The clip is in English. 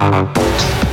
out of books.